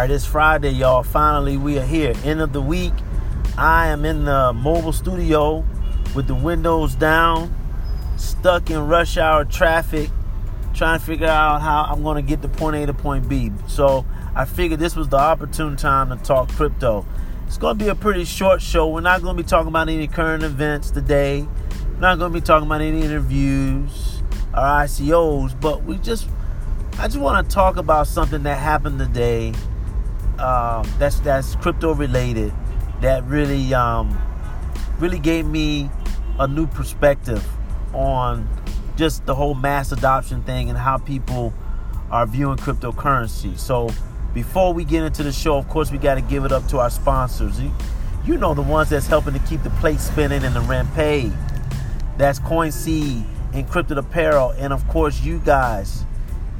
right, it's Friday, y'all. Finally, we are here. End of the week. I am in the mobile studio with the windows down, stuck in rush hour traffic, trying to figure out how I'm going to get to point A to point B. So I figured this was the opportune time to talk crypto. It's going to be a pretty short show. We're not going to be talking about any current events today. We're not going to be talking about any interviews or ICOs, but we just I just want to talk about something that happened today. Um, that's that's crypto related. That really um, really gave me a new perspective on just the whole mass adoption thing and how people are viewing cryptocurrency. So before we get into the show, of course, we got to give it up to our sponsors. You know the ones that's helping to keep the plate spinning and the rent paid. That's CoinSeed, Encrypted Apparel, and of course you guys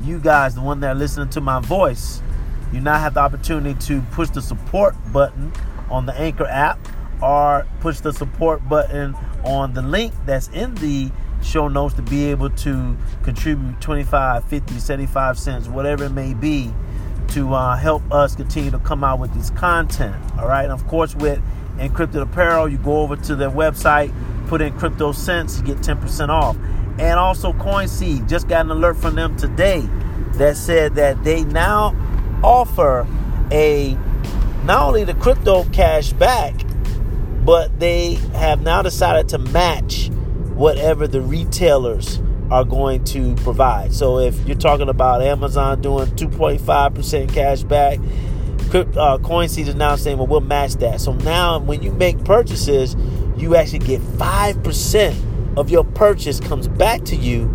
you guys, the one that are listening to my voice, you now have the opportunity to push the support button on the Anchor app or push the support button on the link that's in the show notes to be able to contribute 25, 50, 75 cents, whatever it may be, to uh, help us continue to come out with this content. All right. And of course, with Encrypted Apparel, you go over to their website, put in crypto cents, you get 10% off and also CoinSeed. Just got an alert from them today that said that they now offer a not only the crypto cash back, but they have now decided to match whatever the retailers are going to provide. So if you're talking about Amazon doing 2.5% cash back, crypto uh, CoinSeed is now saying, well, we'll match that. So now when you make purchases, you actually get 5% of your purchase comes back to you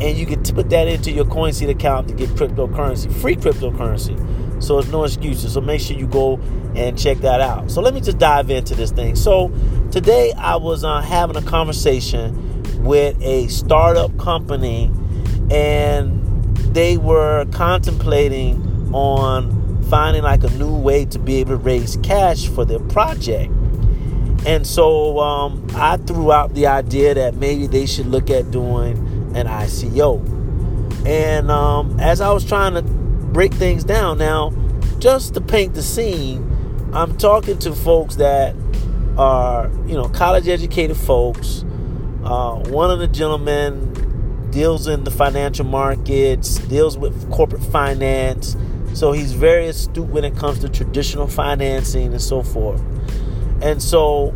and you can put that into your CoinSeed account to get cryptocurrency, free cryptocurrency. So it's no excuses. So make sure you go and check that out. So let me just dive into this thing. So today I was uh, having a conversation with a startup company, and they were contemplating on finding like a new way to be able to raise cash for their project. And so um, I threw out the idea that maybe they should look at doing an ICO. And um, as I was trying to break things down, now, just to paint the scene, I'm talking to folks that are, you know, college educated folks. Uh, one of the gentlemen deals in the financial markets, deals with corporate finance. So he's very astute when it comes to traditional financing and so forth. And so,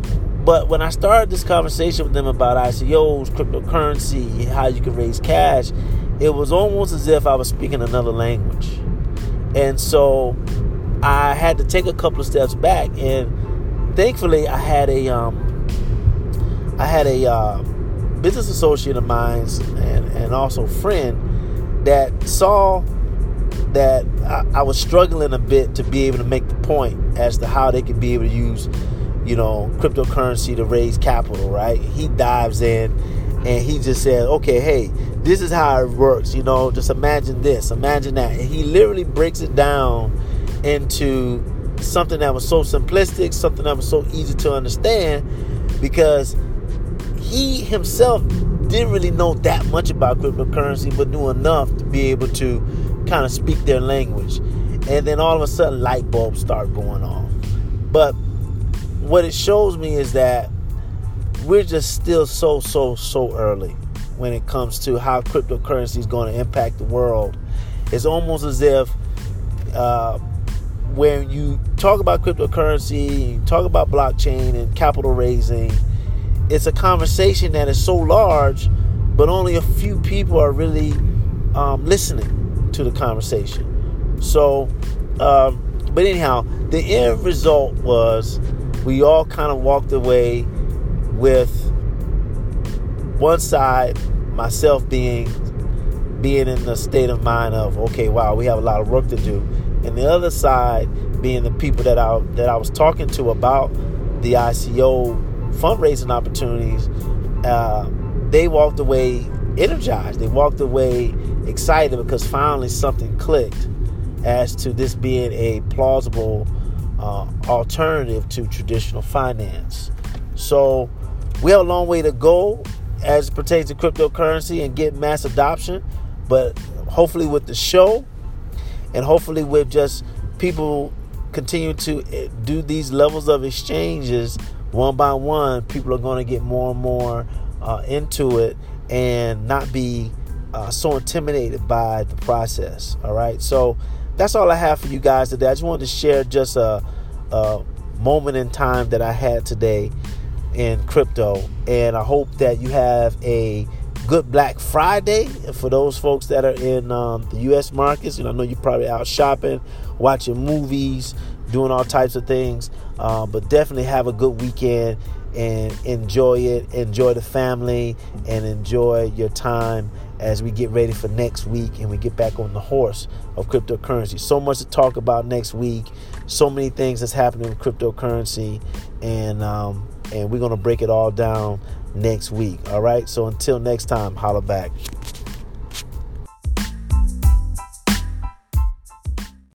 but when I started this conversation with them about ICOs, cryptocurrency, how you can raise cash, it was almost as if I was speaking another language. And so I had to take a couple of steps back and thankfully I had a um I had a uh, business associate of mine and, and also friend that saw that I, I was struggling a bit to be able to make the point as to how they could be able to use you know, cryptocurrency to raise capital, right? He dives in and he just says, okay, hey, this is how it works, you know, just imagine this, imagine that. And he literally breaks it down into something that was so simplistic, something that was so easy to understand because he himself didn't really know that much about cryptocurrency, but knew enough to be able to kind of speak their language. And then all of a sudden, light bulbs start going off. But what it shows me is that we're just still so so so early when it comes to how cryptocurrency is going to impact the world. It's almost as if uh, when you talk about cryptocurrency, you talk about blockchain and capital raising, it's a conversation that is so large, but only a few people are really um, listening to the conversation. So, um, but anyhow, the end result was we all kind of walked away with one side, myself being being in the state of mind of okay, wow, we have a lot of work to do, and the other side being the people that I that I was talking to about the ICO fundraising opportunities. Uh, they walked away energized. They walked away excited because finally something clicked as to this being a plausible uh, alternative to traditional finance. So we have a long way to go as it pertains to cryptocurrency and get mass adoption, but hopefully with the show and hopefully with just people continue to eh, do these levels of exchanges one by one, people are going to get more and more uh, into it and not be uh, so intimidated by the process. All right. So that's all I have for you guys today. I just wanted to share just a, a moment in time that I had today in crypto. And I hope that you have a good Black Friday for those folks that are in um, the U.S. markets. And I know you're probably out shopping, watching movies, doing all types of things. Uh, but definitely have a good weekend and enjoy it. Enjoy the family and enjoy your time as we get ready for next week and we get back on the horse of cryptocurrency. So much to talk about next week. So many things that's happening with cryptocurrency, and um, and we're gonna break it all down next week. All right. So until next time, holla back.